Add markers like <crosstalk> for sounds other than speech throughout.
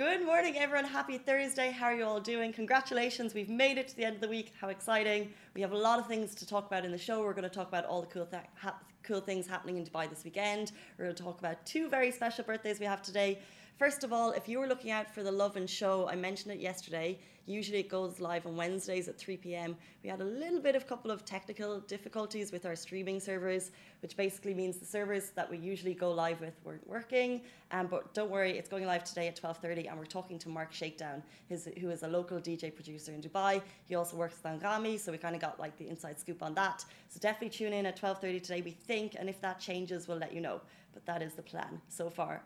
Good morning, everyone. Happy Thursday. How are you all doing? Congratulations. We've made it to the end of the week. How exciting. We have a lot of things to talk about in the show. We're going to talk about all the cool, th- ha- cool things happening in Dubai this weekend. We're going to talk about two very special birthdays we have today. First of all, if you were looking out for the Lovin show, I mentioned it yesterday. Usually it goes live on Wednesdays at 3 p.m. We had a little bit of couple of technical difficulties with our streaming servers, which basically means the servers that we usually go live with weren't working. Um, but don't worry, it's going live today at 12:30, and we're talking to Mark Shakedown, his, who is a local DJ producer in Dubai. He also works with Anghami, so we kind of got like the inside scoop on that. So definitely tune in at 12:30 today. We think, and if that changes, we'll let you know. But that is the plan so far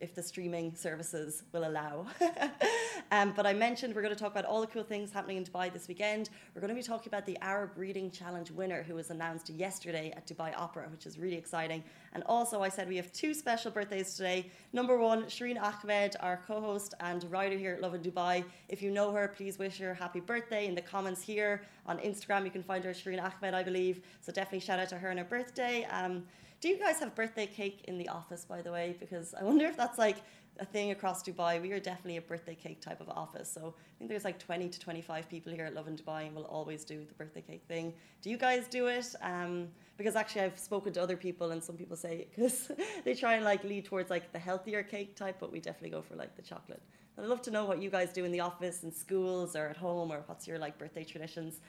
if the streaming services will allow. <laughs> um, but I mentioned we're going to talk about all the cool things happening in Dubai this weekend. We're going to be talking about the Arab Reading Challenge winner who was announced yesterday at Dubai Opera, which is really exciting. And also, I said we have two special birthdays today. Number one, Shireen Ahmed, our co host and writer here at Lovin Dubai. If you know her, please wish her happy birthday in the comments here. On Instagram, you can find her, Shireen Ahmed, I believe. So definitely shout out to her on her birthday. Um, do you guys have birthday cake in the office, by the way? Because I wonder if that's like a thing across Dubai. We are definitely a birthday cake type of office. So I think there's like 20 to 25 people here at Lovin Dubai and we'll always do the birthday cake thing. Do you guys do it? Um, because actually I've spoken to other people and some people say because <laughs> they try and like lead towards like the healthier cake type, but we definitely go for like the chocolate. I'd love to know what you guys do in the office, in schools, or at home, or what's your like birthday traditions.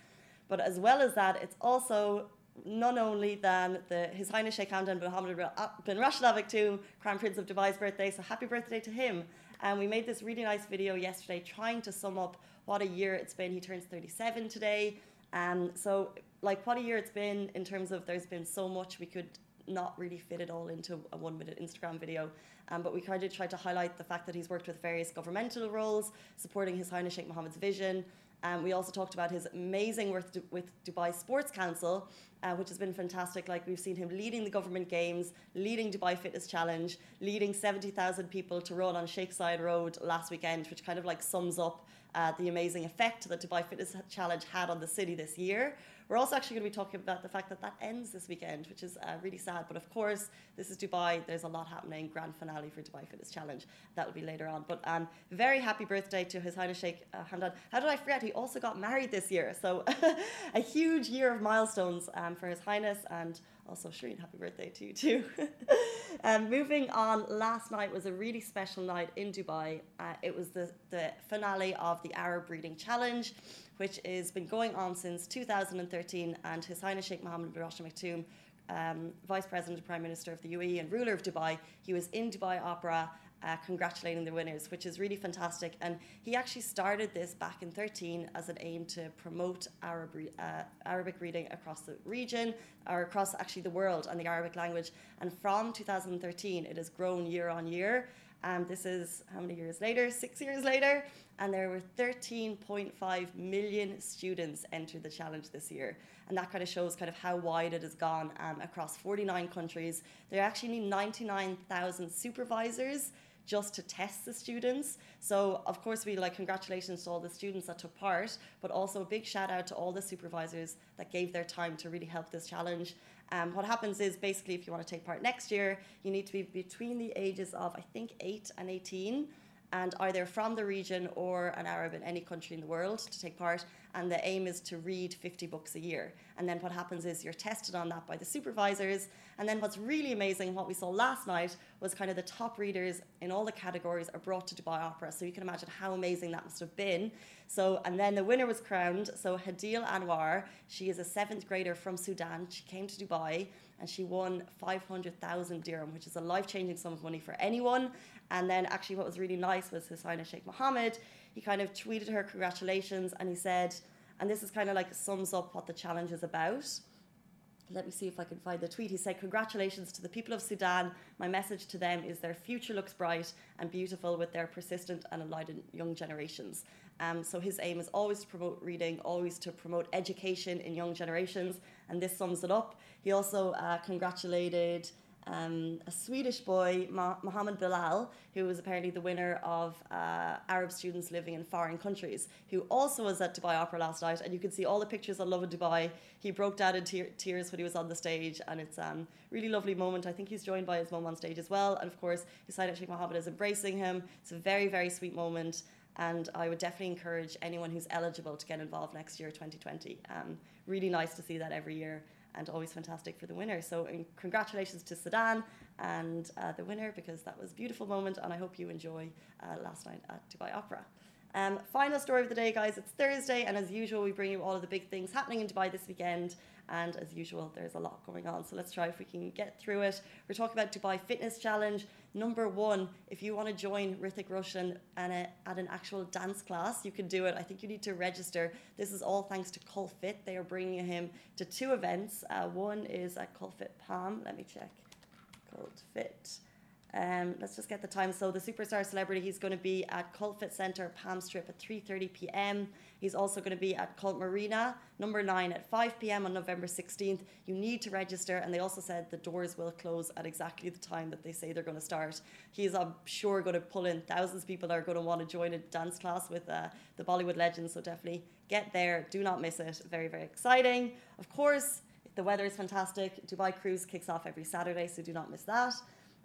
But as well as that, it's also none only than the, His Highness Sheikh Hamdan bin Hamad bin Rashid Al Maktoum, Crown Prince of Dubai's birthday. So happy birthday to him. And we made this really nice video yesterday trying to sum up what a year it's been. He turns 37 today. And so, like, what a year it's been in terms of there's been so much we could not really fit it all into a one minute Instagram video. Um, but we kind of tried to highlight the fact that he's worked with various governmental roles, supporting His Highness Sheikh Mohammed's vision, um, we also talked about his amazing work with Dubai Sports Council, uh, which has been fantastic. Like we've seen him leading the government games, leading Dubai Fitness Challenge, leading 70,000 people to run on Zayed Road last weekend, which kind of like sums up uh, the amazing effect that Dubai Fitness Challenge had on the city this year. We're also actually going to be talking about the fact that that ends this weekend, which is uh, really sad. But of course, this is Dubai. There's a lot happening. Grand finale for Dubai Fitness Challenge. That will be later on. But um, very happy birthday to His Highness Sheikh uh, Hamdan. How did I forget? He also got married this year. So <laughs> a huge year of milestones um, for His Highness and also Shireen, happy birthday to you too. <laughs> um, moving on, last night was a really special night in Dubai. Uh, it was the, the finale of the Arab Reading Challenge which has been going on since 2013, and His Highness Sheikh Mohammed bin Rashid Maktoum, um, Vice President and Prime Minister of the UAE and ruler of Dubai, he was in Dubai Opera uh, congratulating the winners, which is really fantastic. And he actually started this back in 13 as an aim to promote Arab, uh, Arabic reading across the region, or across actually the world, and the Arabic language. And from 2013, it has grown year on year. Um, this is how many years later? Six years later. And there were 13.5 million students entered the challenge this year. And that kind of shows kind of how wide it has gone um, across 49 countries. There actually 99,000 supervisors just to test the students. So of course we like congratulations to all the students that took part, but also a big shout out to all the supervisors that gave their time to really help this challenge. Um, what happens is basically if you want to take part next year, you need to be between the ages of I think 8 and 18 and either from the region or an Arab in any country in the world to take part. And the aim is to read 50 books a year. And then what happens is you're tested on that by the supervisors. And then what's really amazing, what we saw last night, was kind of the top readers in all the categories are brought to Dubai Opera. So you can imagine how amazing that must have been. So, and then the winner was crowned. So Hadeel Anwar, she is a seventh grader from Sudan. She came to Dubai and she won 500,000 dirham, which is a life changing sum of money for anyone. And then actually, what was really nice was Highness Sheikh Mohammed. He kind of tweeted her congratulations and he said, and this is kind of like sums up what the challenge is about. Let me see if I can find the tweet. He said, Congratulations to the people of Sudan. My message to them is their future looks bright and beautiful with their persistent and enlightened young generations. Um, so his aim is always to promote reading, always to promote education in young generations, and this sums it up. He also uh, congratulated um, a Swedish boy, Mohammed Bilal, who was apparently the winner of uh, Arab students living in foreign countries, who also was at Dubai Opera last night. And you can see all the pictures on Lovin Dubai. He broke down in te- tears when he was on the stage, and it's a um, really lovely moment. I think he's joined by his mum on stage as well. And of course, his side Sheikh Mohammed is embracing him. It's a very, very sweet moment. And I would definitely encourage anyone who's eligible to get involved next year, 2020. Um, really nice to see that every year and always fantastic for the winner. So congratulations to Sudan and uh, the winner because that was a beautiful moment and I hope you enjoy uh, last night at Dubai Opera. Um, final story of the day, guys. It's Thursday, and as usual, we bring you all of the big things happening in Dubai this weekend. And as usual, there's a lot going on. So let's try if we can get through it. We're talking about Dubai Fitness Challenge. Number one, if you want to join Hrithik Roshan at, a, at an actual dance class, you can do it. I think you need to register. This is all thanks to Cult Fit. They are bringing him to two events. Uh, one is at Cult Fit Palm. Let me check. Cult Fit. Um, let's just get the time. So the superstar celebrity, he's going to be at Cult Fit Centre, Palm Strip at 3.30 p.m. He's also going to be at Cult Marina, number 9 at 5 p.m. on November 16th. You need to register. And they also said the doors will close at exactly the time that they say they're going to start. He's, I'm sure, going to pull in thousands of people are going to want to join a dance class with uh, the Bollywood legends. So definitely get there. Do not miss it. Very, very exciting. Of course, the weather is fantastic. Dubai Cruise kicks off every Saturday, so do not miss that.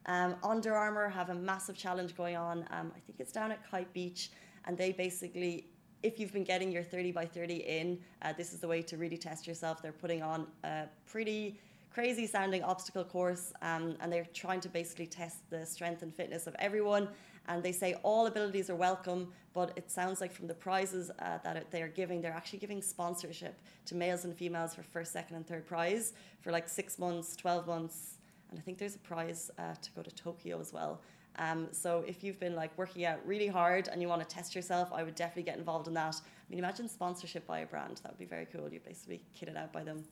Um, Under Armour have a massive challenge going on. Um, I think it's down at Kite Beach, and they basically, if you've been getting your 30 by 30 in, uh, this is the way to really test yourself. They're putting on a pretty crazy sounding obstacle course, um, and they're trying to basically test the strength and fitness of everyone. And they say all abilities are welcome, but it sounds like from the prizes uh, that they are giving, they're actually giving sponsorship to males and females for first, second, and third prize for like six months, 12 months, and I think there's a prize uh, to go to Tokyo as well. Um, so if you've been like working out really hard and you want to test yourself, I would definitely get involved in that. I mean, imagine sponsorship by a brand. That would be very cool. You'd basically kitted out by them.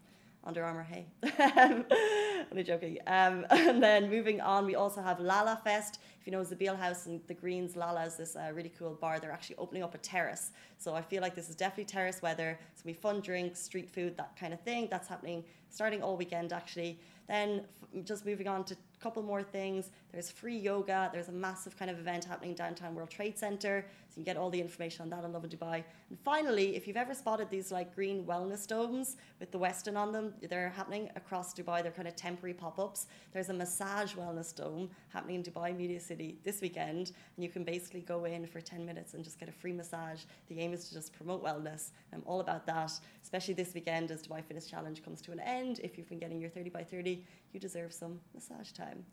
Under Armour, hey. <laughs> Only joking. Um, <laughs> and then moving on, we also have Lala Fest. If you know Zabeel House and the Greens, Lala is this uh, really cool bar. They're actually opening up a terrace. So I feel like this is definitely terrace weather. It's going to be fun drinks, street food, that kind of thing. That's happening starting all weekend, actually. Then just moving on to couple more things. There's free yoga. There's a massive kind of event happening downtown World Trade Center. So you can get all the information on that on Lovin Dubai. And finally, if you've ever spotted these like green wellness domes with the Westin on them, they're happening across Dubai. They're kind of temporary pop-ups. There's a massage wellness dome happening in Dubai Media City this weekend, and you can basically go in for 10 minutes and just get a free massage. The aim is to just promote wellness. I'm all about that, especially this weekend as Dubai Fitness Challenge comes to an end. If you've been getting your 30 by 30, you deserve some massage time.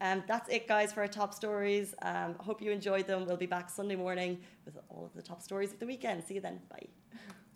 Um, that's it, guys, for our top stories. Um, hope you enjoyed them. We'll be back Sunday morning with all of the top stories of the weekend. See you then. Bye. <laughs>